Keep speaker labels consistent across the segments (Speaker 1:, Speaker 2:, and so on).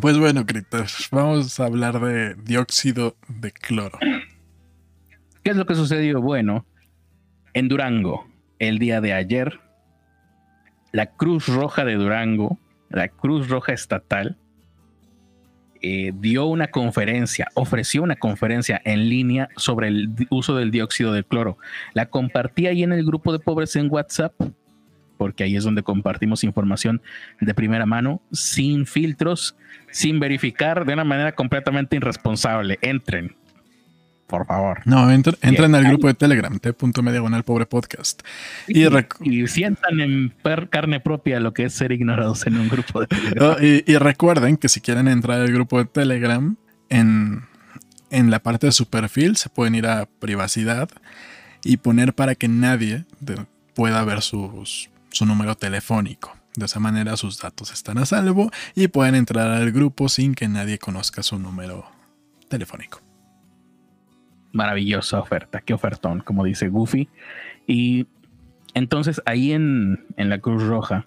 Speaker 1: Pues bueno, Critters, vamos a hablar de dióxido de cloro.
Speaker 2: ¿Qué es lo que sucedió? Bueno, en Durango, el día de ayer, la Cruz Roja de Durango, la Cruz Roja Estatal, eh, dio una conferencia, ofreció una conferencia en línea sobre el uso del dióxido de cloro. La compartí ahí en el grupo de pobres en WhatsApp, porque ahí es donde compartimos información de primera mano, sin filtros, sin verificar, de una manera completamente irresponsable. Entren, por favor.
Speaker 1: No, entren al grupo de Telegram, t.me diagonal pobre podcast.
Speaker 2: Y, sientan en carne propia lo que es ser ignorados en un grupo de
Speaker 1: Telegram. y, recuerden que si quieren entrar al grupo de Telegram, en, en la parte de su perfil se pueden ir a privacidad y poner para que nadie pueda ver sus, su número telefónico. De esa manera sus datos están a salvo y pueden entrar al grupo sin que nadie conozca su número telefónico
Speaker 2: maravillosa oferta, qué ofertón, como dice Goofy. Y entonces ahí en, la Cruz Roja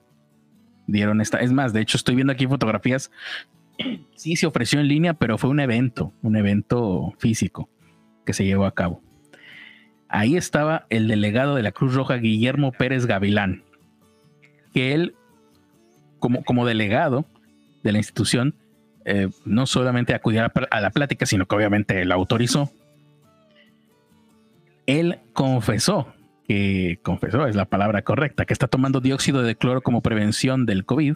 Speaker 2: dieron esta. Es más, de hecho, estoy viendo aquí fotografías. Sí, se ofreció en línea, pero fue un evento, un evento físico que se llevó a cabo. Ahí estaba el delegado de la Cruz Roja, Guillermo Pérez Gavilán, que él, como, como delegado de la institución, eh, no solamente acudió a la plática, sino que obviamente la autorizó él confesó que confesó, es la palabra correcta, que está tomando dióxido de cloro como prevención del COVID.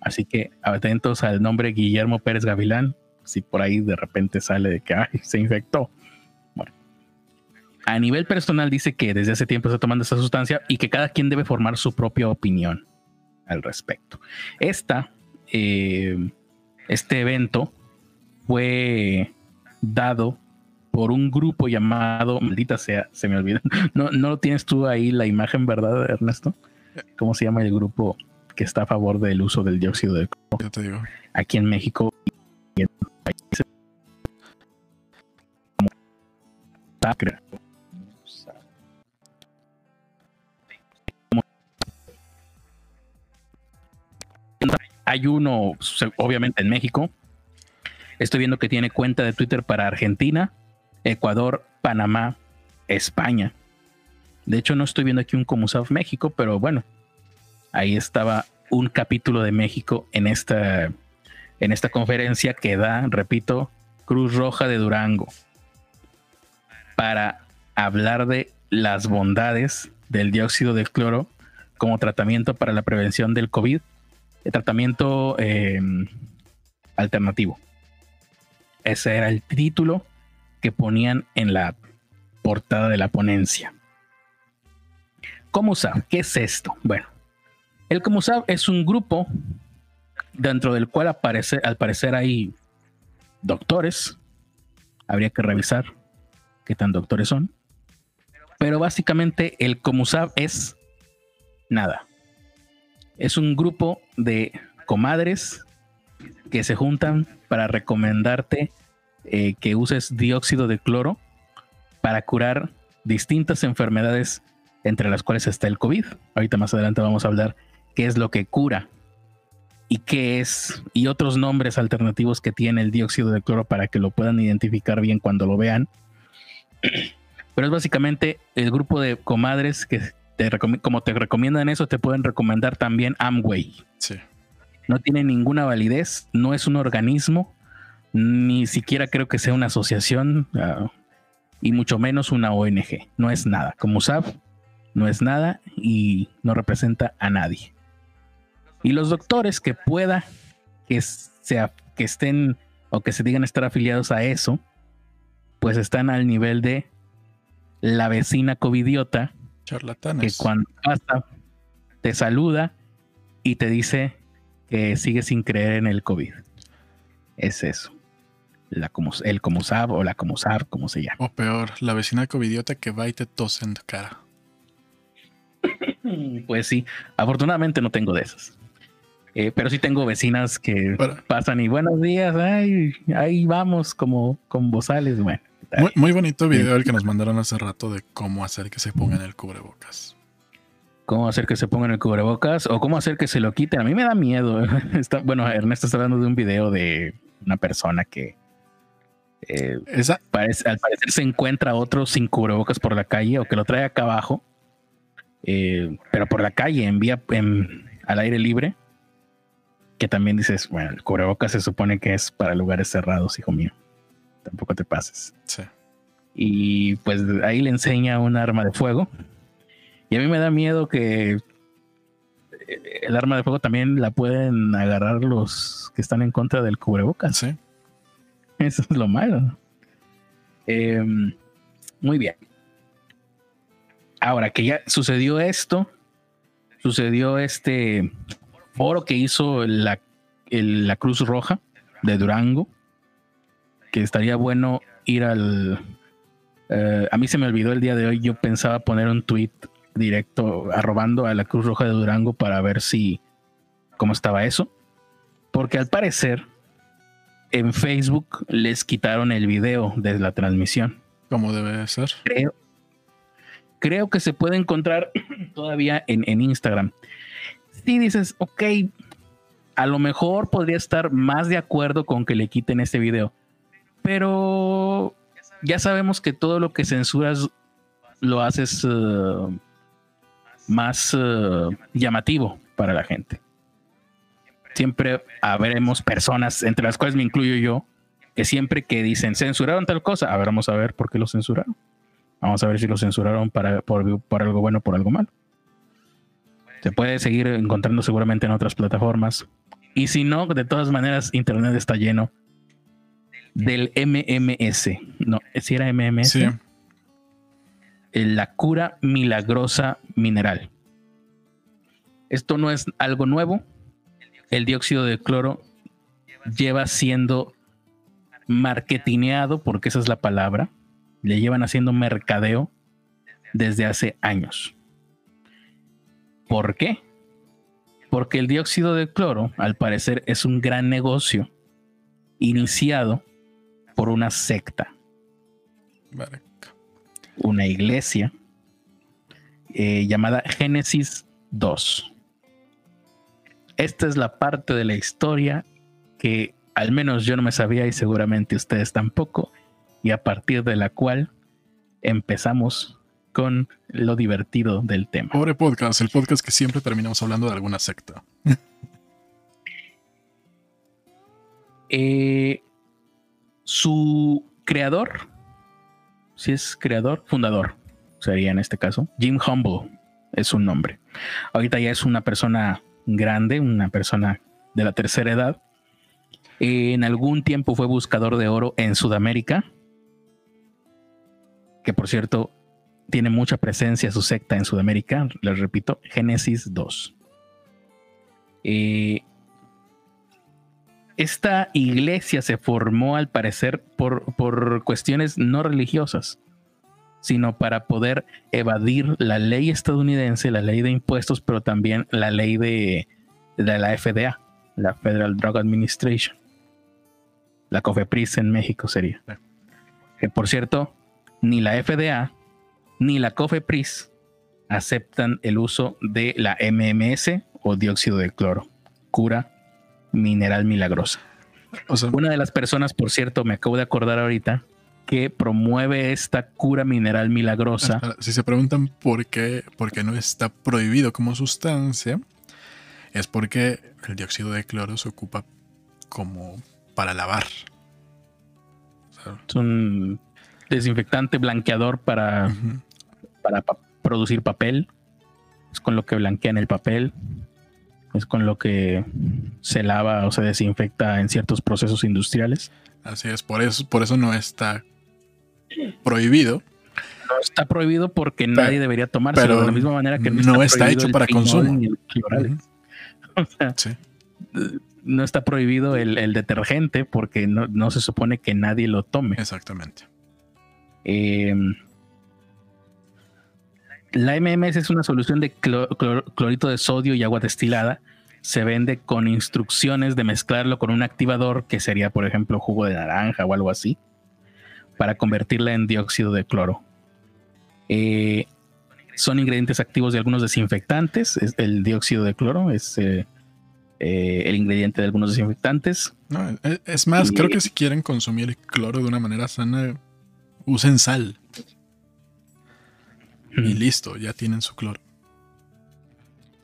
Speaker 2: Así que atentos al nombre Guillermo Pérez Gavilán, si por ahí de repente sale de que se infectó. A nivel personal dice que desde hace tiempo está tomando esta sustancia y que cada quien debe formar su propia opinión al respecto. Esta, eh, este evento fue dado por un grupo llamado, maldita sea, se me olvida. No, no tienes tú ahí la imagen, ¿verdad, Ernesto? ¿Cómo se llama el grupo que está a favor del uso del dióxido de
Speaker 1: Yo te digo.
Speaker 2: Aquí en México y en países Hay uno, obviamente en México. Estoy viendo que tiene cuenta de Twitter para Argentina, Ecuador, Panamá, España. De hecho, no estoy viendo aquí un Comusaf México, pero bueno, ahí estaba un capítulo de México en esta, en esta conferencia que da, repito, Cruz Roja de Durango, para hablar de las bondades del dióxido de cloro como tratamiento para la prevención del COVID, tratamiento eh, alternativo. Ese era el título que ponían en la portada de la ponencia. COMUSAB, ¿qué es esto? Bueno, el COMUSAB es un grupo dentro del cual aparece, al parecer hay doctores. Habría que revisar qué tan doctores son. Pero básicamente el COMUSAB es nada. Es un grupo de comadres que se juntan para recomendarte eh, que uses dióxido de cloro para curar distintas enfermedades, entre las cuales está el COVID. Ahorita más adelante vamos a hablar qué es lo que cura y qué es, y otros nombres alternativos que tiene el dióxido de cloro para que lo puedan identificar bien cuando lo vean. Pero es básicamente el grupo de comadres que te como te recomiendan eso, te pueden recomendar también Amway.
Speaker 1: Sí.
Speaker 2: No tiene ninguna validez, no es un organismo, ni siquiera creo que sea una asociación ah, y mucho menos una ONG. No es nada. Como SAP no es nada y no representa a nadie. Y los doctores que pueda que, sea, que estén o que se digan estar afiliados a eso, pues están al nivel de la vecina covidiota
Speaker 1: que
Speaker 2: cuando pasa te saluda y te dice que sigue sin creer en el COVID. Es eso la como, el como sab o la como sab, como se llama.
Speaker 1: O peor, la vecina covidiota que va y te tose en tu cara.
Speaker 2: Pues sí, afortunadamente no tengo de esas. Eh, pero sí tengo vecinas que pasan y buenos días, ay, ahí vamos como con bozales, bueno.
Speaker 1: Muy, bonito video el que nos mandaron hace rato de cómo hacer que se pongan el cubrebocas.
Speaker 2: cómo hacer que se pongan el cubrebocas o cómo hacer que se lo quiten. A mí me da miedo. Está, bueno, Ernesto está hablando de un video de una persona que eh, al parecer se encuentra otro sin cubrebocas por la calle o que lo trae acá abajo, eh, pero por la calle, en vía, al aire libre, que también dices, bueno, el cubrebocas se supone que es para lugares cerrados, hijo mío. Tampoco te pases.
Speaker 1: Sí.
Speaker 2: Y pues ahí le enseña un arma de fuego. Y a mí me da miedo que el arma de fuego también la pueden agarrar los que están en contra del cubrebocas.
Speaker 1: Sí.
Speaker 2: Eso es lo malo. Em, muy bien. Ahora que ya sucedió esto, sucedió este foro que hizo la, la Cruz Roja de Durango, que estaría bueno ir al... Eh, a mí se me olvidó el día de hoy, yo pensaba poner un tweet directo arrobando a la Cruz Roja de Durango para ver si cómo estaba eso, porque al parecer en Facebook les quitaron el video de la transmisión.
Speaker 1: Como debe ser.
Speaker 2: Creo, creo que se puede encontrar todavía en, en Instagram. Si dices, ok, a lo mejor podría estar más de acuerdo con que le quiten este video, pero ya sabemos que todo lo que censuras lo haces eh, más eh, llamativo para la gente siempre habremos personas, entre las cuales me incluyo yo, que siempre que dicen censuraron tal cosa, a ver, vamos a ver por qué lo censuraron. Vamos a ver si lo censuraron para, por, algo bueno o por algo malo. Se puede seguir encontrando seguramente en otras plataformas. Y si no, de todas maneras, Internet está lleno del MMS. No, si era MMS. Sí. La cura milagrosa mineral. Esto no es algo nuevo el dióxido de cloro lleva siendo marketineado, porque esa es la palabra, le llevan haciendo mercadeo desde hace años. ¿Por qué? Porque el dióxido de cloro, al parecer, es un gran negocio iniciado por una secta, una iglesia eh, llamada Génesis 2. Esta es la parte de la historia que al menos yo no me sabía y seguramente ustedes tampoco, y a partir de la cual empezamos con lo divertido del tema.
Speaker 1: Pobre podcast, el podcast que siempre terminamos hablando de alguna secta.
Speaker 2: Eh, su creador, si es creador, fundador, sería en este caso, Jim Humble es su nombre. Ahorita ya es una persona grande, una persona de la tercera edad. En algún tiempo fue buscador de oro en Sudamérica, que por cierto tiene mucha presencia su secta en Sudamérica, les repito, Génesis 2. Eh, esta iglesia se formó al parecer por, por cuestiones no religiosas, sino para poder evadir la ley estadounidense, la ley de impuestos, pero también la ley de, la FDA, la Federal Drug Administration. La COFEPRIS en México sería. Que por cierto, ni la FDA ni la COFEPRIS aceptan el uso de la MMS o dióxido de cloro, cura mineral milagrosa. Una de las personas, por cierto, me acabo de acordar ahorita, que promueve esta cura mineral milagrosa.
Speaker 1: Si se preguntan por qué, por qué no está prohibido como sustancia, es porque el dióxido de cloro se ocupa como para lavar.
Speaker 2: es un desinfectante blanqueador para, para producir papel. Es con lo que blanquean el papel. Es con lo que se lava o se desinfecta en ciertos procesos industriales.
Speaker 1: Así es, por eso, por eso no está prohibido.
Speaker 2: No está prohibido porque nadie debería tomárselo pero de la misma manera que
Speaker 1: no, está, hecho para consumo.
Speaker 2: No está prohibido el, detergente porque no, se supone que nadie lo tome.
Speaker 1: Exactamente.
Speaker 2: Em, la MMS es una solución de clorito de sodio y agua destilada. Se vende con instrucciones de mezclarlo con un activador que sería, por ejemplo, jugo de naranja o algo así para convertirla en dióxido de cloro. Eh, son ingredientes activos de algunos desinfectantes. el dióxido de cloro es eh, eh, el ingrediente de algunos desinfectantes.
Speaker 1: E, es más, creo que si quieren consumir cloro de una manera sana, usen sal. Y listo, ya tienen su cloro.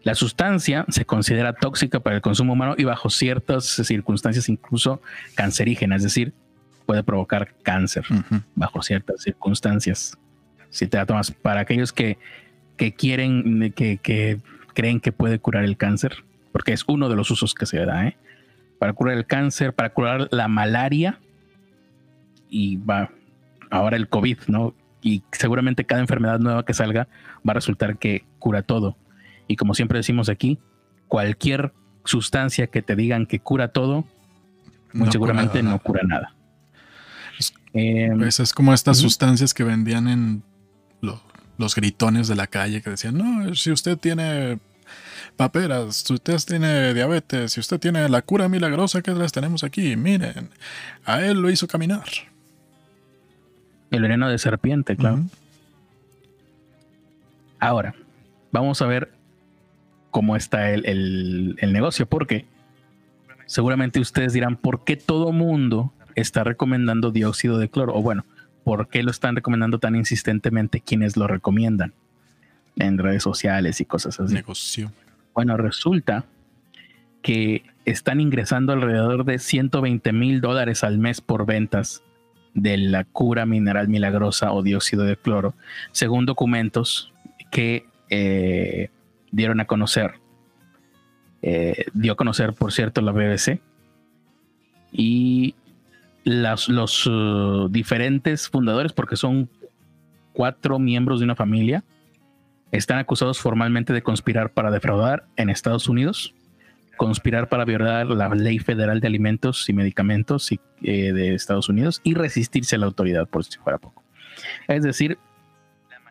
Speaker 2: La sustancia se considera tóxica para el consumo humano y bajo ciertas circunstancias incluso cancerígena, es decir, puede provocar cáncer bajo ciertas circunstancias. Si te la tomas, para aquellos que, que quieren, que, que, creen que puede curar el cáncer, porque es uno de los usos que se da, ¿eh? para curar el cáncer, para curar la malaria y va ahora el COVID, ¿no? Y seguramente cada enfermedad nueva que salga va a resultar que cura todo. Y como siempre decimos aquí, cualquier sustancia que te digan que cura todo, muy seguramente no cura nada.
Speaker 1: Em, pues es como estas sustancias que vendían en los gritones de la calle que decían, no, si usted tiene paperas, si usted tiene diabetes, si usted tiene la cura milagrosa que las tenemos aquí, miren, a él lo hizo caminar.
Speaker 2: El veneno de serpiente, claro. Ahora, vamos a ver cómo está el, el, negocio, porque seguramente ustedes dirán, ¿por qué todo mundo está recomendando dióxido de cloro? O bueno, ¿por qué lo están recomendando tan insistentemente quienes lo recomiendan en redes sociales y cosas así?
Speaker 1: Negocio.
Speaker 2: Bueno, resulta que están ingresando alrededor de 120 mil dólares al mes por ventas de la cura mineral milagrosa o dióxido de cloro, según documentos que eh, dieron a conocer. Eh, dio a conocer, por cierto, la BBC. Y los uh, diferentes fundadores, porque son cuatro miembros de una familia, están acusados formalmente de conspirar para defraudar en Estados Unidos, conspirar para violar la ley federal de alimentos y medicamentos eh, de Estados Unidos y resistirse a la autoridad, por si fuera poco. Es decir,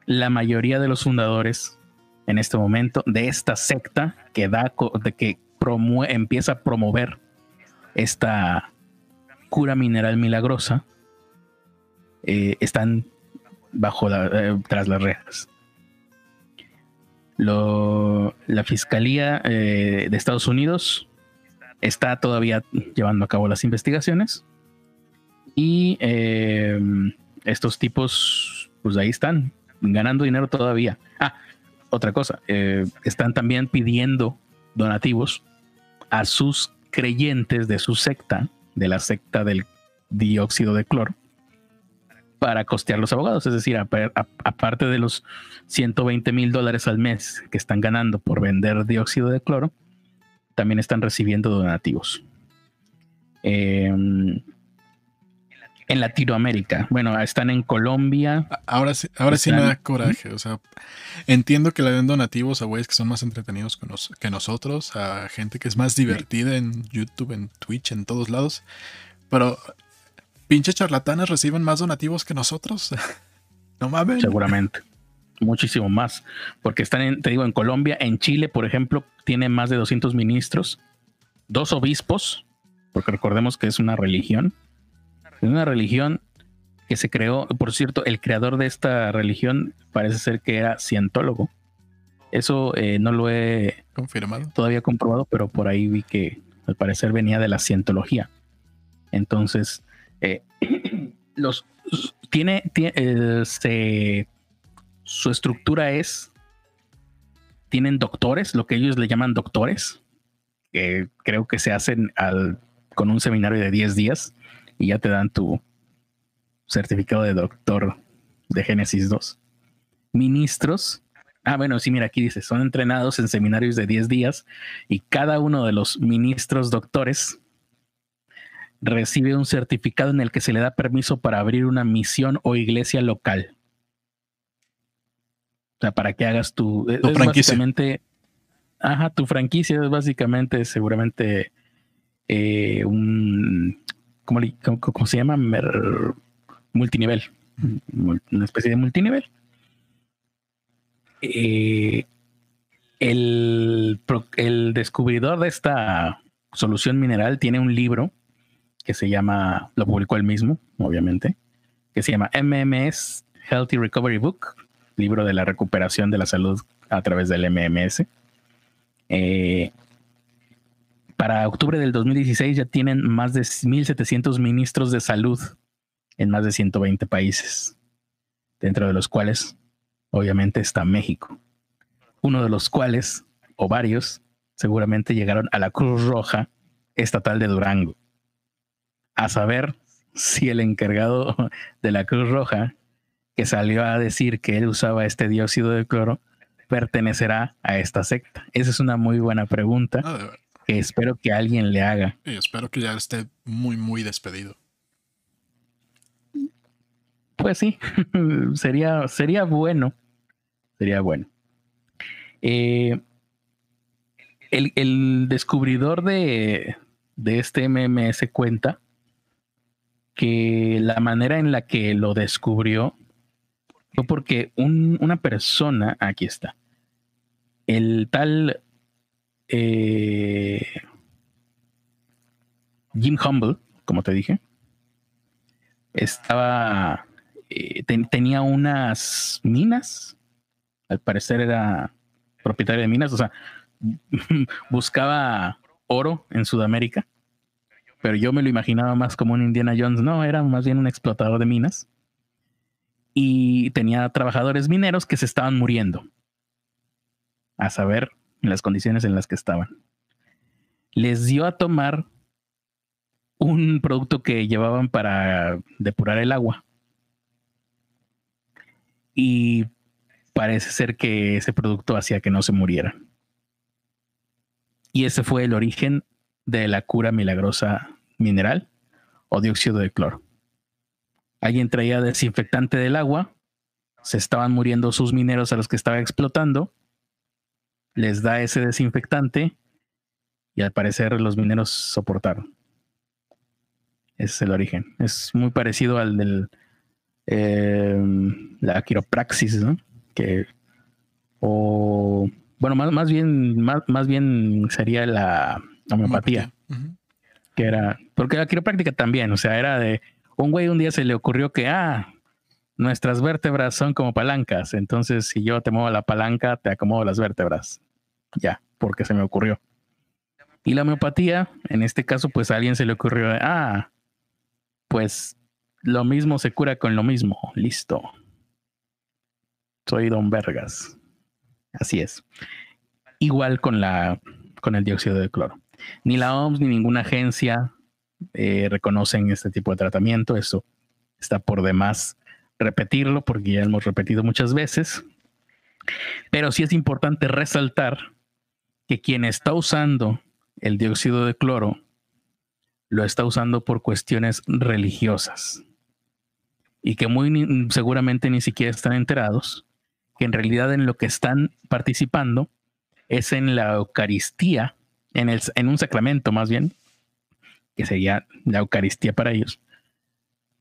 Speaker 2: la mayoría de los fundadores en este momento de esta secta que da, de que empieza a promover esta cura mineral milagrosa, eh, están bajo eh, tras las rejas. La Fiscalía eh, de Estados Unidos está todavía llevando a cabo las investigaciones y estos tipos, pues ahí están, ganando dinero todavía. Ah, otra cosa, están también pidiendo donativos a sus creyentes de su secta de la secta del dióxido de cloro para costear los abogados. Es decir, aparte de los 120 mil dólares al mes que están ganando por vender dióxido de cloro, también están recibiendo donativos. Em, en Latinoamérica. Bueno, están en Colombia.
Speaker 1: Ahora sí, ahora sí me da coraje. O sea, entiendo que le den donativos a güeyes que son más entretenidos que, nosotros, a gente que es más divertida en YouTube, en Twitch, en todos lados. Pero pinche charlatanes reciben más donativos que nosotros. no mames.
Speaker 2: Seguramente. Muchísimo más. Porque están, en, te digo, en Colombia, en Chile, por ejemplo, tiene más de 200 ministros, dos obispos, porque recordemos que es una religión es una religión que se creó, por cierto, el creador de esta religión parece ser que era cientólogo. Eso eh, no lo he
Speaker 1: confirmado
Speaker 2: todavía comprobado, pero por ahí vi que al parecer venía de la cientología. Entonces, eh, los tiene, eh, su estructura es tienen doctores, lo que ellos le llaman doctores, que creo que se hacen al, con un seminario de 10 días y ya te dan tu certificado de doctor de Génesis 2. Ministros. Ah, bueno, sí, mira, aquí dice, son entrenados en seminarios de 10 días y cada uno de los ministros doctores recibe un certificado en el que se le da permiso para abrir una misión o iglesia local. O sea, para que hagas tu,
Speaker 1: tu franquicia.
Speaker 2: ajá, tu franquicia es básicamente seguramente eh, un ¿cómo, se llama? multinivel. Una especie de multinivel. Eh, el, el descubridor de esta solución mineral tiene un libro que se llama, lo publicó él mismo, obviamente, que se llama MMS Healthy Recovery Book, libro de la recuperación de la salud a través del MMS. Eh, para octubre del 2016 ya tienen más de 1.700 ministros de salud en más de 120 países, dentro de los cuales obviamente está México, uno de los cuales, o varios, seguramente llegaron a la Cruz Roja Estatal de Durango, a saber si el encargado de la Cruz Roja, que salió a decir que él usaba este dióxido de cloro, pertenecerá a esta secta. Esa es una muy buena pregunta ah, que espero que alguien le haga.
Speaker 1: Y espero que ya esté muy, muy despedido.
Speaker 2: Pues sí, sería, sería bueno. Sería bueno. Eh, el, descubridor de, de este MMS cuenta que la manera en la que lo descubrió fue porque una persona, aquí está, el tal eh, Jim Humble, como te dije, estaba, eh, tenía unas minas, al parecer era propietario de minas, o sea, buscaba oro en Sudamérica, pero yo me lo imaginaba más como un Indiana Jones, no, era más bien un explotador de minas. Y tenía trabajadores mineros que se estaban muriendo, a saber las condiciones en las que estaban. Les dio a tomar un producto que llevaban para depurar el agua. Y parece ser que ese producto hacía que no se murieran. Y ese fue el origen de la cura milagrosa mineral o dióxido de cloro. Alguien traía desinfectante del agua, se estaban muriendo sus mineros a los que estaba explotando, les da ese desinfectante y al parecer los mineros soportaron. Ese es el origen. Es muy parecido al del eh, la quiropraxis, ¿no? Que o bueno, más, más bien, más, más bien sería la homeopatía. Que era, porque la quiropráctica también, o sea, era de un güey un día se le ocurrió que, ah, nuestras vértebras son como palancas, entonces si yo te muevo la palanca, te acomodo las vértebras. Ya, porque se me ocurrió. Y la homeopatía, en este caso, pues a alguien se le ocurrió, ah, pues lo mismo se cura con lo mismo, listo. Soy Don Vergas. Así es. Igual con la con el dióxido de cloro. Ni la OMS ni ninguna agencia eh, reconocen este tipo de tratamiento. Eso está por demás repetirlo porque ya hemos repetido muchas veces. Pero sí es importante resaltar que quien está usando el dióxido de cloro lo está usando por cuestiones religiosas y que muy seguramente ni siquiera están enterados que en realidad en lo que están participando es en la Eucaristía, en, el, en un sacramento más bien, que sería la Eucaristía para ellos,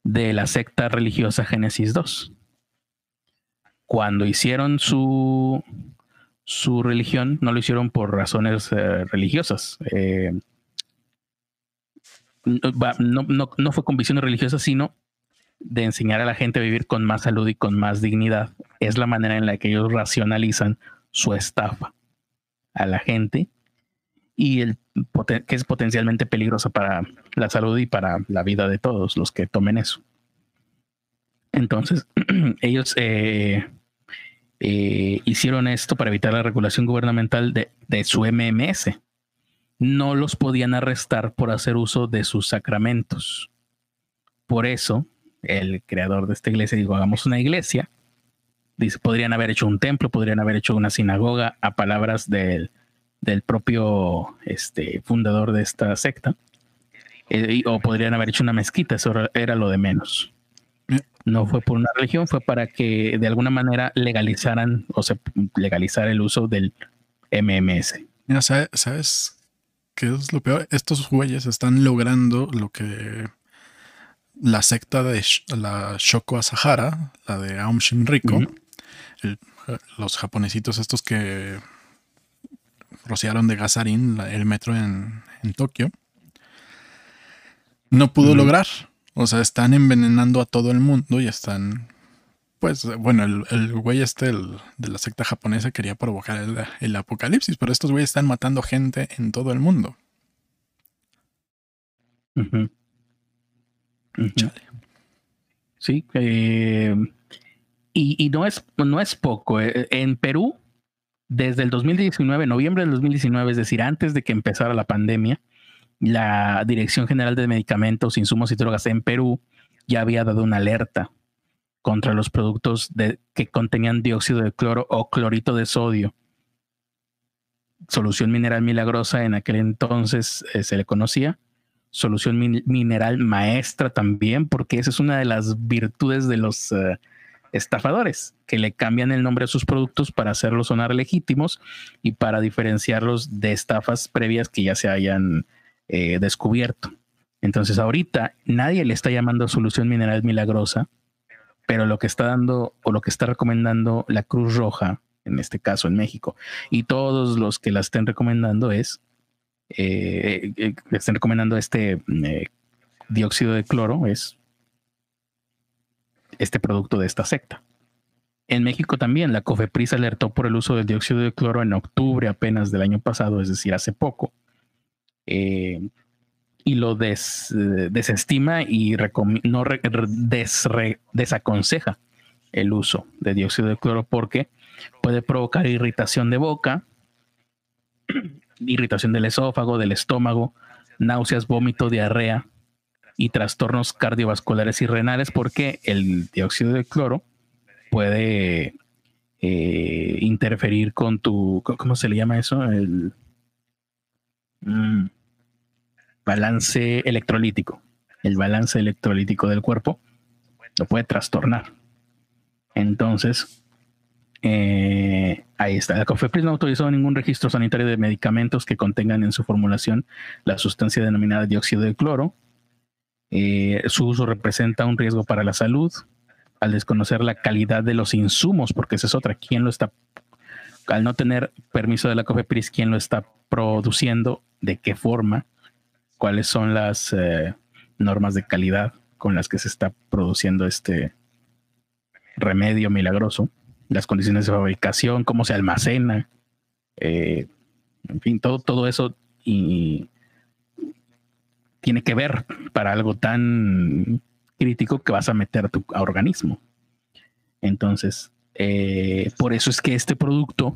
Speaker 2: de la secta religiosa Génesis 2. Cuando hicieron su, su religión, no lo hicieron por razones eh, religiosas. Eh, no, no, no, fue con visiones religiosas, sino de enseñar a la gente a vivir con más salud y con más dignidad. Es la manera en la que ellos racionalizan su estafa a la gente y el que es potencialmente peligroso para la salud y para la vida de todos los que tomen eso. Entonces, ellos eh, eh, hicieron esto para evitar la regulación gubernamental de, de su MMS. No los podían arrestar por hacer uso de sus sacramentos. Por eso, el creador de esta iglesia dijo, hagamos una iglesia. Dice, podrían haber hecho un templo, podrían haber hecho una sinagoga a palabras del, del propio este, fundador de esta secta. Eh, o podrían haber hecho una mezquita, eso era lo de menos. No fue por una religión, fue para que de alguna manera legalizaran o se legalizara el uso del MMS.
Speaker 1: Mira, ¿sabes qué es lo peor? Estos güeyes están logrando lo que la secta de la Shoko Asahara, la de Aum Shinriko, los japonesitos estos que rociaron de gasarín el metro en, Tokio, no pudo lograr. O sea, están envenenando a todo el mundo y están Pues bueno, el, el güey este el, de la secta japonesa quería provocar el, el apocalipsis, pero estos güeyes están matando gente en todo el mundo.
Speaker 2: Sí, eh, y, y no, es, no es poco. eh, En Perú, desde el 2019, noviembre del 2019, es decir, antes de que empezara la pandemia, la Dirección General de Medicamentos, Insumos y Drogas en Perú ya había dado una alerta contra los productos que contenían dióxido de cloro o clorito de sodio. Solución mineral milagrosa en aquel entonces eh, se le conocía solución min- mineral maestra también, porque esa es una de las virtudes de los eh, estafadores, que le cambian el nombre a sus productos para hacerlos sonar legítimos y para diferenciarlos de estafas previas que ya se hayan eh, descubierto. Entonces ahorita nadie le está llamando solución mineral milagrosa, pero lo que está dando o lo que está recomendando la Cruz Roja, en este caso en México, y todos los que la estén recomendando es eh, eh, le están recomendando este eh, dióxido de cloro, es este producto de esta secta. En México también la COFEPRIS alertó por el uso del dióxido de cloro en octubre apenas del año pasado, es decir, hace poco. Eh, y lo eh, desestima y no desaconseja el uso de dióxido de cloro porque puede provocar irritación de boca, irritación del esófago, del estómago, náuseas, vómito, diarrea y trastornos cardiovasculares y renales porque el dióxido de cloro puede eh, interferir con tu, ¿cómo se le llama eso? El mm, balance electrolítico. El balance electrolítico del cuerpo lo puede trastornar. Entonces, eh, ahí está. La COFEPRIS no autorizó ningún registro sanitario de medicamentos que contengan en su formulación la sustancia denominada dióxido de cloro. Eh, su uso representa un riesgo para la salud al desconocer la calidad de los insumos, porque esa es otra. ¿Quién lo está? Al no tener permiso de la COFEPRIS, ¿quién lo está produciendo? ¿De qué forma? ¿Cuáles son las eh, normas de calidad con las que se está produciendo este remedio milagroso? las condiciones de fabricación, cómo se almacena, eh, en fin, todo, todo eso y tiene que ver para algo tan crítico que vas a meter a tu a organismo. Entonces, eh, por eso es que este producto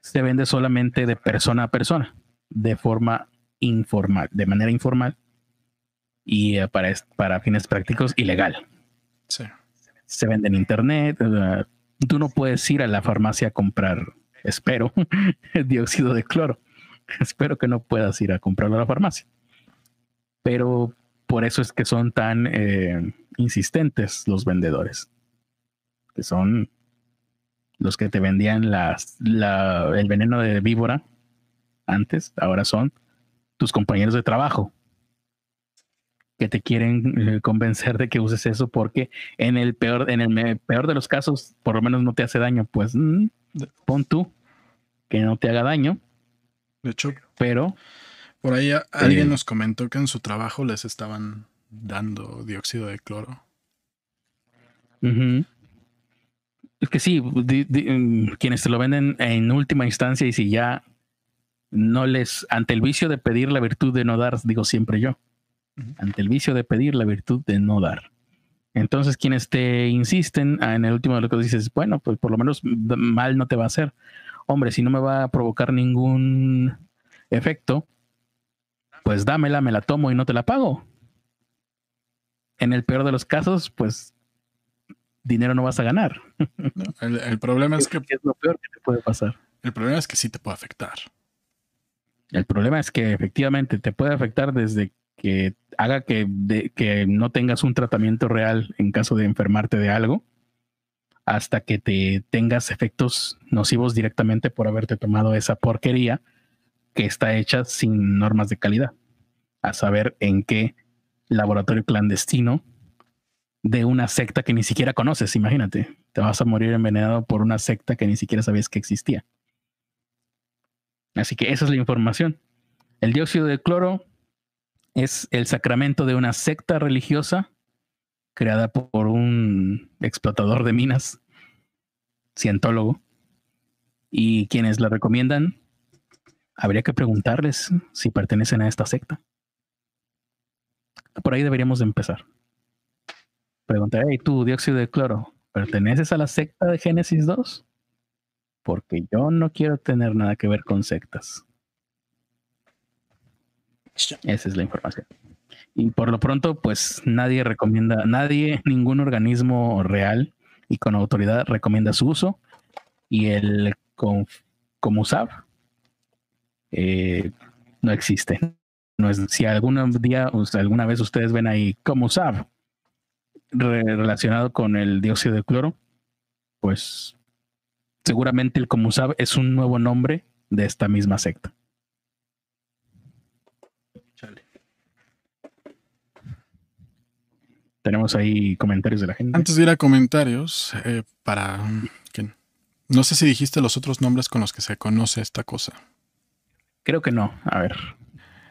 Speaker 2: se vende solamente de persona a persona, de forma informal, de manera informal y eh, para, para fines prácticos ilegal
Speaker 1: Sí.
Speaker 2: se vende en internet. tú no puedes ir a la farmacia a comprar, espero, dióxido de cloro. espero que no puedas ir a comprarlo a la farmacia. Pero por eso es que son tan eh, insistentes los vendedores, que son los que te vendían las, la- el veneno de víbora antes, ahora son tus compañeros de trabajo que te quieren eh, convencer de que uses eso porque en el peor, en el peor de los casos, por lo menos no te hace daño. Pues mm, pon tú que no te haga daño,
Speaker 1: De hecho,
Speaker 2: pero
Speaker 1: por ahí a- alguien
Speaker 2: Eh.
Speaker 1: nos comentó que en su trabajo les estaban dando dióxido de cloro.
Speaker 2: es que sí, di- di- mm, quienes te lo venden en última instancia y si ya no les, ante el vicio de pedir la virtud de no dar, digo siempre yo, ante el vicio de pedir la virtud de no dar. Entonces, quienes te insisten ah, en el último de lo que dices, bueno, pues por lo menos mal no te va a hacer. Hombre, si no me va a provocar ningún efecto, pues dámela, me la tomo y no te la pago. En el peor de los casos, pues dinero no vas a ganar.
Speaker 1: ¿no? El, el problema es que
Speaker 2: es lo peor que te puede pasar.
Speaker 1: el problema es que sí te puede afectar.
Speaker 2: El problema es que efectivamente te puede afectar desde que haga que, de- que no tengas un tratamiento real en caso de enfermarte de algo, hasta que te tengas efectos nocivos directamente por haberte tomado esa porquería que está hecha sin normas de calidad. A saber en qué laboratorio clandestino de una secta que ni siquiera conoces, imagínate. Te vas a morir envenenado por una secta que ni siquiera sabías que existía. Así que esa es la información. El dióxido de cloro es el sacramento de una secta religiosa creada por un explotador de minas, cientólogo, y quienes la recomiendan, habría que preguntarles si pertenecen a esta secta. Por ahí deberíamos de empezar. Preguntar, hey, tú, dióxido de cloro, ¿perteneces a la secta de Génesis 2? Porque yo no quiero tener nada que ver con sectas. Esa es la información. Y por lo pronto, pues nadie recomienda, nadie, ningún organismo real y con autoridad recomienda su uso. Y el como eh, no existe. No es, si algún día, alguna vez ustedes ven ahí como SAB relacionado con el dióxido de cloro, pues seguramente el Comusab es un nuevo nombre de esta misma secta. Tenemos ahí comentarios de la gente.
Speaker 1: Antes de ir a comentarios, eh, para que no sé si dijiste los otros nombres con los que se conoce esta cosa.
Speaker 2: Creo que no. A ver.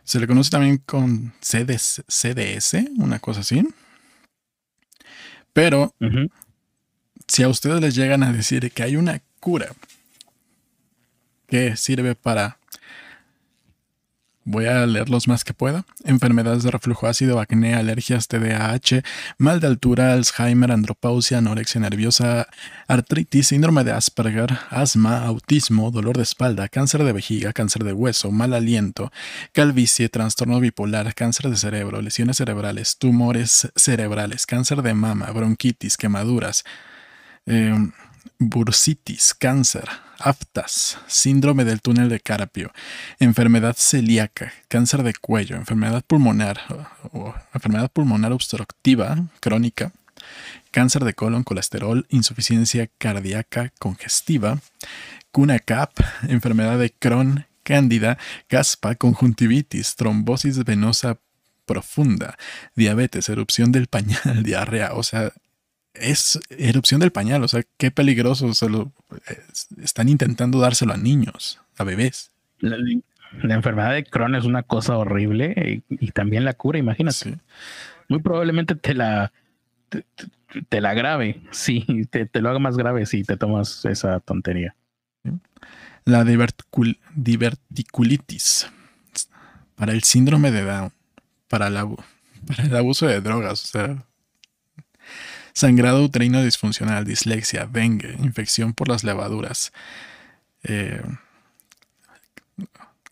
Speaker 1: Se le conoce también con CDS, CDS una cosa así. Pero si a ustedes les llegan a decir que hay una cura que sirve para Voy a leer los más que pueda. Enfermedades de reflujo ácido, acné, alergias, TDAH, mal de altura, Alzheimer, andropausia, anorexia nerviosa, artritis, síndrome de Asperger, asma, autismo, dolor de espalda, cáncer de vejiga, cáncer de hueso, mal aliento, calvicie, trastorno bipolar, cáncer de cerebro, lesiones cerebrales, tumores cerebrales, cáncer de mama, bronquitis, quemaduras, eh, bursitis, cáncer, aftas, síndrome del túnel de Carpio, enfermedad celíaca, cáncer de cuello, enfermedad pulmonar o enfermedad pulmonar obstructiva crónica, cáncer de colon, colesterol, insuficiencia cardíaca congestiva, CUNA-CAP, enfermedad de Crohn, cándida, caspa, conjuntivitis, trombosis venosa profunda, diabetes, erupción del pañal, diarrea, o sea, es erupción del pañal, o sea, qué peligroso, se lo, están intentando dárselo a niños, a bebés.
Speaker 2: La, enfermedad de Crohn es una cosa horrible y, también la cura, imagínate. Muy probablemente te la, te, la grave, sí, te, lo haga más grave si te tomas esa tontería.
Speaker 1: La diverticulitis, para el síndrome de Down, para, para el abuso de drogas, o sea, sangrado uterino disfuncional, dislexia, dengue, infección por las levaduras, eh,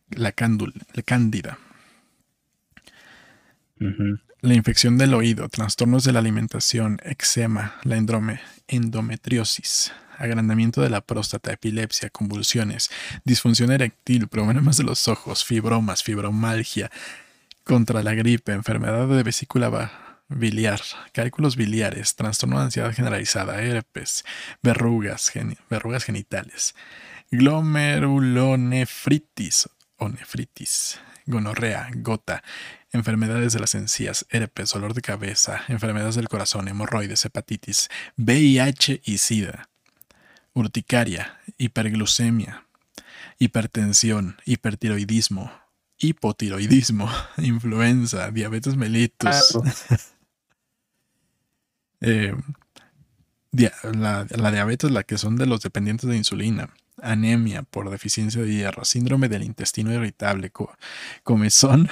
Speaker 1: la, la cándida, la infección del oído, trastornos de la alimentación, eczema, la endometriosis, agrandamiento de la próstata, epilepsia, convulsiones, disfunción eréctil, problemas de los ojos, fibromas, fibromalgia, contra la gripe, enfermedad de vesícula baja biliar, cálculos biliares, trastorno de ansiedad generalizada, herpes, verrugas, verrugas genitales, glomerulonefritis o nefritis, gonorrea, gota, enfermedades de las encías, herpes, dolor de cabeza, enfermedades del corazón, hemorroides, hepatitis, VIH y SIDA, urticaria, hiperglucemia, hipertensión, hipertiroidismo, hipotiroidismo, influenza, diabetes mellitus. Eh, la, diabetes, la que son de los dependientes de insulina, anemia por deficiencia de hierro, síndrome del intestino irritable, comezón,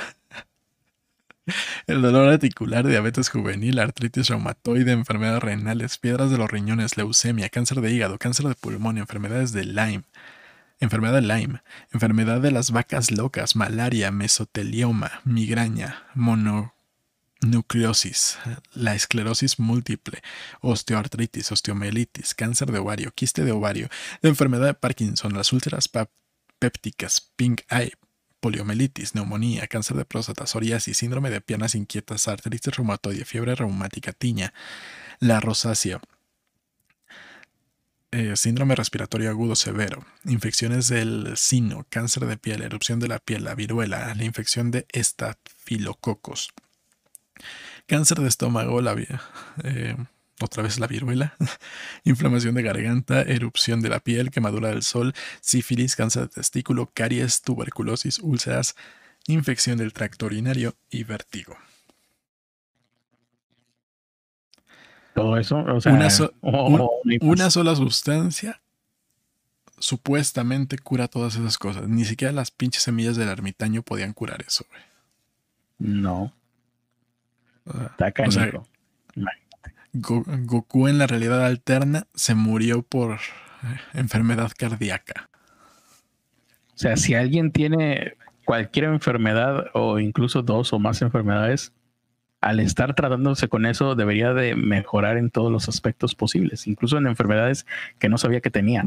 Speaker 1: el dolor articular, diabetes juvenil, artritis reumatoide, enfermedades renales, piedras de los riñones, leucemia, cáncer de hígado, cáncer de pulmón, enfermedades de Lyme, enfermedad de Lyme, enfermedad de las vacas locas, malaria, mesotelioma, migraña, mono nucleosis, la esclerosis múltiple, osteoartritis, osteomielitis, cáncer de ovario, quiste de ovario, la enfermedad de Parkinson, las úlceras pépticas, pink eye, poliomielitis, neumonía, cáncer de próstata, psoriasis, síndrome de piernas inquietas, artritis reumatoide, fiebre reumática, tiña, la rosácea, eh, síndrome respiratorio agudo severo, infecciones del sino, cáncer de piel, erupción de la piel, la viruela, la infección de estafilococos, Cáncer de estómago, la eh, otra vez la viruela, inflamación de garganta, erupción de la piel, quemadura del sol, sífilis, cáncer de testículo, caries, tuberculosis, úlceras, infección del tracto urinario y vértigo.
Speaker 2: todo eso. O sea,
Speaker 1: Una, so-
Speaker 2: o-
Speaker 1: un-
Speaker 2: o ni más.
Speaker 1: una sola sustancia supuestamente cura todas esas cosas. Ni siquiera las pinches semillas del ermitaño podían curar eso, güey.
Speaker 2: No, Está
Speaker 1: o sea, Goku en la realidad alterna se murió por eh, enfermedad cardíaca.
Speaker 2: O sea, si alguien tiene cualquier enfermedad o incluso dos o más enfermedades, al estar tratándose con eso debería de mejorar en todos los aspectos posibles, incluso en enfermedades que no sabía que tenía.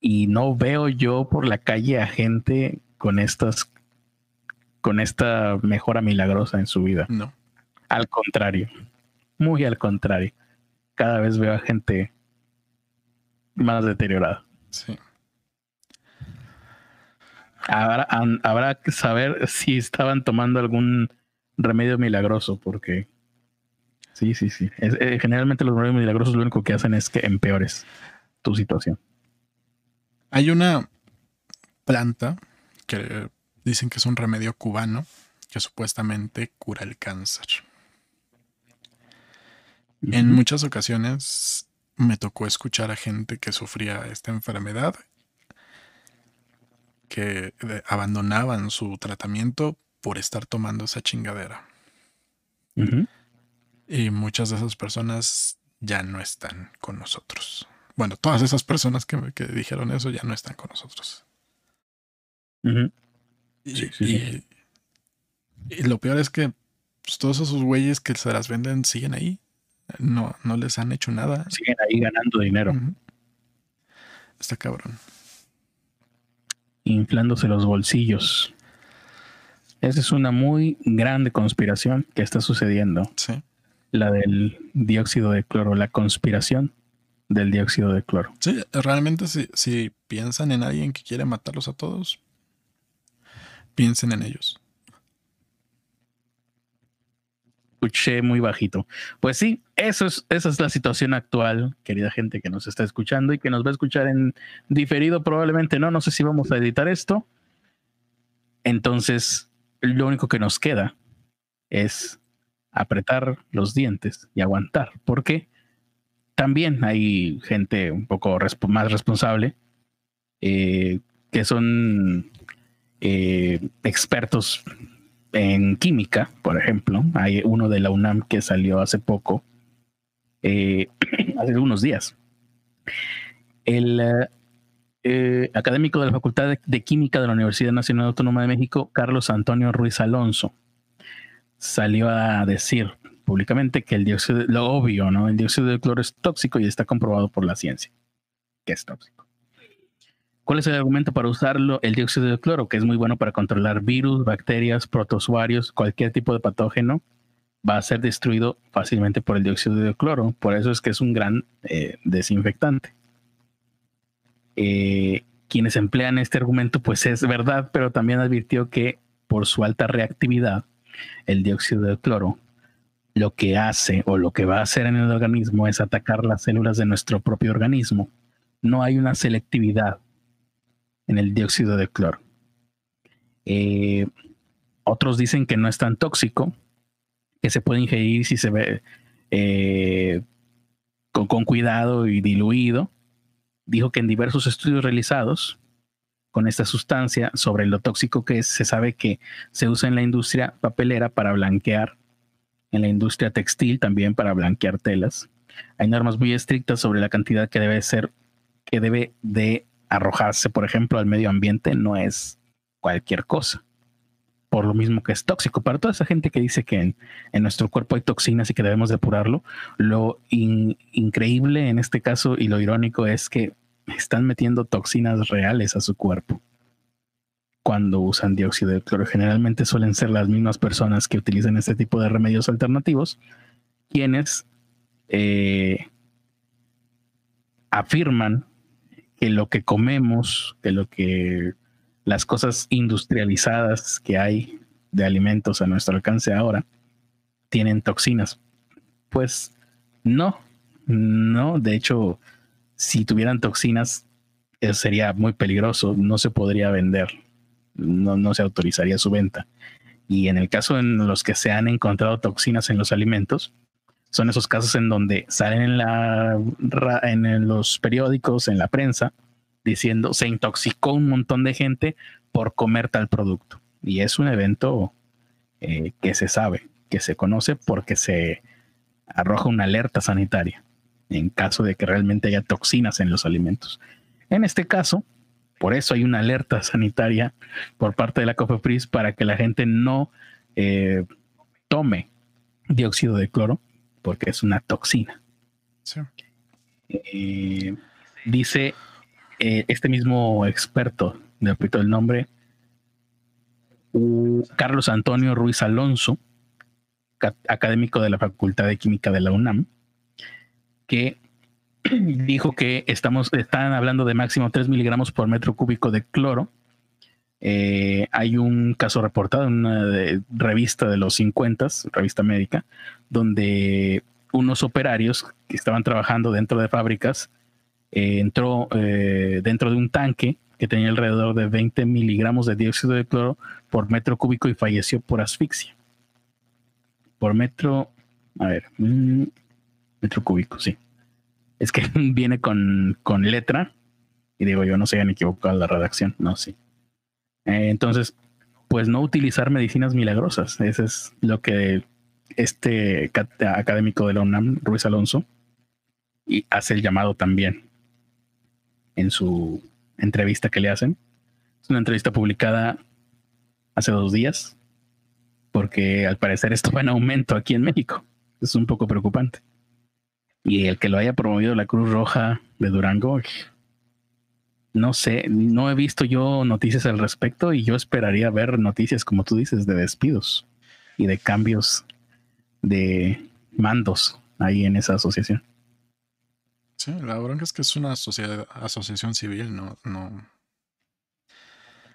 Speaker 2: Y no veo yo por la calle a gente con estas con esta mejora milagrosa en su vida.
Speaker 1: No.
Speaker 2: Al contrario, muy al contrario. Cada vez veo a gente más deteriorada.
Speaker 1: Sí.
Speaker 2: Habrá, habrá que saber si estaban tomando algún remedio milagroso, porque sí, sí, sí. Es- eh, generalmente los remedios milagrosos lo único que hacen es que empeores tu situación.
Speaker 1: Hay una planta que dicen que es un remedio cubano que supuestamente cura el cáncer. En muchas ocasiones me tocó escuchar a gente que sufría esta enfermedad que eh, abandonaban su tratamiento por estar tomando esa chingadera. Y muchas de esas personas ya no están con nosotros. Bueno, todas esas personas que, dijeron eso ya no están con nosotros. Y,
Speaker 2: Sí, sí,
Speaker 1: y- y lo peor es que pues, todos esos güeyes que se las venden siguen ahí. No, no les han hecho nada.
Speaker 2: Siguen ahí ganando dinero.
Speaker 1: Está cabrón.
Speaker 2: inflándose los bolsillos. Esa es una muy grande conspiración que está sucediendo.
Speaker 1: Sí.
Speaker 2: La del dióxido de cloro, la conspiración del dióxido de cloro.
Speaker 1: Sí, realmente si, si piensan en alguien que quiere matarlos a todos, piensen en ellos.
Speaker 2: Escuché muy bajito. Pues sí, eso es, esa es la situación actual, querida gente que nos está escuchando y que nos va a escuchar en diferido, probablemente no, no sé si vamos a editar esto. Entonces, lo único que nos queda es apretar los dientes y aguantar, porque también hay gente un poco más responsable eh, que son eh, expertos en química, por ejemplo. Hay uno de la UNAM que salió hace poco, eh, hace unos días. El eh, eh, académico de la Facultad de, de Química de la Universidad Nacional Autónoma de México, Carlos Antonio Ruiz Alonso, salió a decir públicamente que el dióxido, lo obvio, ¿no? El dióxido de cloro es tóxico y está comprobado por la ciencia que es tóxico. ¿Cuál es el argumento para usarlo? El dióxido de cloro, que es muy bueno para controlar virus, bacterias, protozoarios, cualquier tipo de patógeno, va a ser destruido fácilmente por el dióxido de cloro. Por eso es que es un gran eh, desinfectante. Eh, quienes emplean este argumento, pues es verdad, pero también advirtió que por su alta reactividad, el dióxido de cloro lo que hace o lo que va a hacer en el organismo es atacar las células de nuestro propio organismo. No hay una selectividad en el dióxido de cloro. Eh, otros dicen que no es tan tóxico, que se puede ingerir si se ve eh, con, con cuidado y diluido. Dijo que en diversos estudios realizados con esta sustancia sobre lo tóxico que es, se sabe que se usa en la industria papelera para blanquear, en la industria textil también para blanquear telas. Hay normas muy estrictas sobre la cantidad que debe ser, que debe de arrojarse, por ejemplo, al medio ambiente no es cualquier cosa. Por lo mismo que es tóxico. Para toda esa gente que dice que en, nuestro cuerpo hay toxinas y que debemos depurarlo, lo in- increíble en este caso y lo irónico es que están metiendo toxinas reales a su cuerpo cuando usan dióxido de cloro. Generalmente suelen ser las mismas personas que utilizan este tipo de remedios alternativos quienes eh, afirman que lo que comemos, que lo que las cosas industrializadas que hay de alimentos a nuestro alcance ahora tienen toxinas. Pues no, no, de hecho, si tuvieran toxinas eh, sería muy peligroso, no se podría vender, no, no se autorizaría su venta. Y en el caso en los que se han encontrado toxinas en los alimentos, Son esos casos en donde salen en, la, en los periódicos, en la prensa, diciendo se intoxicó un montón de gente por comer tal producto. Y es un evento eh, que se sabe, que se conoce porque se arroja una alerta sanitaria en caso de que realmente haya toxinas en los alimentos. En este caso, por eso hay una alerta sanitaria por parte de la COFEPRIS para que la gente no eh, tome dióxido de cloro porque es una toxina. Eh, dice eh, este mismo experto, le repito el nombre, Carlos Antonio Ruiz Alonso, académico de la Facultad de Química de la UNAM, que dijo que estamos, están hablando de máximo 3 miligramos por metro cúbico de cloro. Eh, hay un caso reportado en una revista de los 50, revista médica, donde unos operarios que estaban trabajando dentro de fábricas eh, entró eh, dentro de un tanque que tenía alrededor de 20 miligramos de dióxido de cloro por metro cúbico y falleció por asfixia. Por metro, a ver, mm, metro cúbico, sí. Es que viene con, letra y digo, yo no se hayan equivocado la redacción, no, sí. Eh, entonces, pues no utilizar medicinas milagrosas, eso es lo que este académico de la UNAM, Ruiz Alonso, y hace el llamado también en su entrevista que le hacen. Es una entrevista publicada hace dos días, porque al parecer esto va en aumento aquí en México. Es un poco preocupante. Y el que lo haya promovido la Cruz Roja de Durango, no sé, no he visto yo noticias al respecto y yo esperaría ver noticias, como tú dices, de despidos y de cambios de mandos ahí en esa asociación.
Speaker 1: Sí, la bronca es que es una asociación civil, no, no.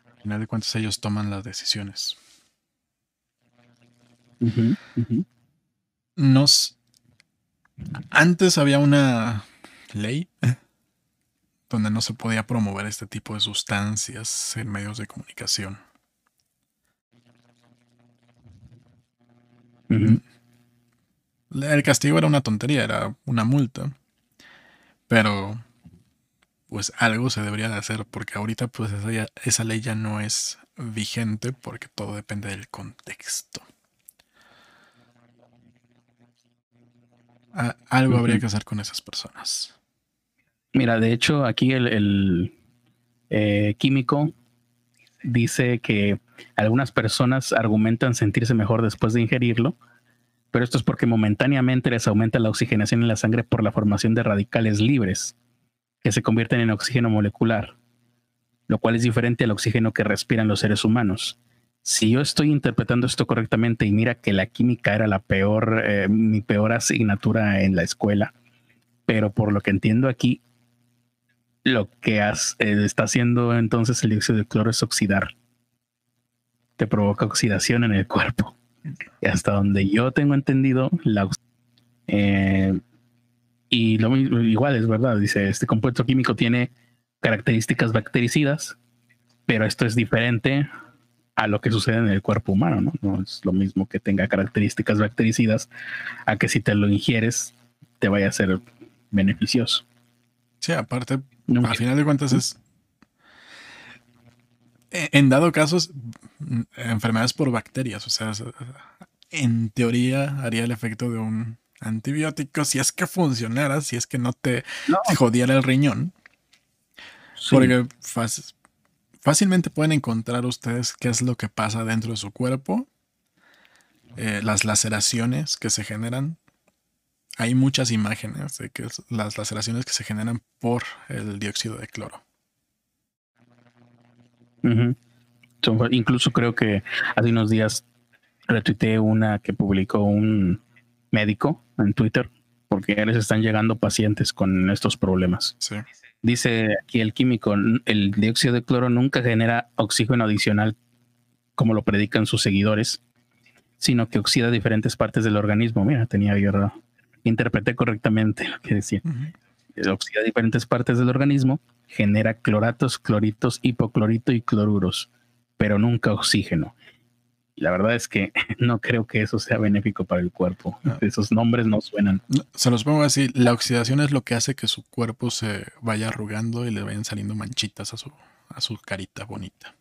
Speaker 1: Al final de cuentas ellos toman las decisiones. Nos antes había una ley donde no se podía promover este tipo de sustancias en medios de comunicación. El castigo era una tontería, era una multa. Pero, pues algo se debería de hacer, porque ahorita pues esa, esa ley ya no es vigente porque todo depende del contexto. algo habría que hacer con esas personas.
Speaker 2: Mira, de hecho, aquí el, eh, químico dice que algunas personas argumentan sentirse mejor después de ingerirlo, pero esto es porque momentáneamente les aumenta la oxigenación en la sangre por la formación de radicales libres que se convierten en oxígeno molecular, lo cual es diferente al oxígeno que respiran los seres humanos. Si yo estoy interpretando esto correctamente y mira que la química era la peor, eh, mi peor asignatura en la escuela, pero por lo que entiendo aquí, lo que eh, está haciendo entonces el dióxido de cloro es oxidar. Te provoca oxidación en el cuerpo. Y hasta donde yo tengo entendido, la eh, y lo igual es verdad, dice, este compuesto químico tiene características bactericidas, pero esto es diferente a lo que sucede en el cuerpo humano, ¿no? No es lo mismo que tenga características bactericidas a que si te lo ingieres te vaya a ser beneficioso.
Speaker 1: Sí, aparte, al final de cuentas es... E, en dado casos, enfermedades por bacterias, o sea, en teoría haría el efecto de un antibiótico si es que funcionara, si es que no te jodiera el riñón. Porque fácilmente pueden encontrar ustedes qué es lo que pasa dentro de su cuerpo, eh, las laceraciones que se generan. Hay muchas imágenes de que las laceraciones que se generan por el dióxido de cloro.
Speaker 2: Incluso creo que hace unos días retuiteé una que publicó un médico en Twitter porque ya les están llegando pacientes con estos problemas.
Speaker 1: Sí.
Speaker 2: Dice aquí el químico, el dióxido de cloro nunca genera oxígeno adicional como lo predican sus seguidores, sino que oxida diferentes partes del organismo. Mira, tenía yo interpreté correctamente lo que decía. Oxida diferentes partes del organismo, genera cloratos, cloritos, hipoclorito y cloruros, pero nunca oxígeno. Y la verdad es que no creo que eso sea benéfico para el cuerpo. Esos nombres no suenan.
Speaker 1: Se los pongo así, la oxidación es lo que hace que su cuerpo se vaya arrugando y le vayan saliendo manchitas a su, a su carita bonita.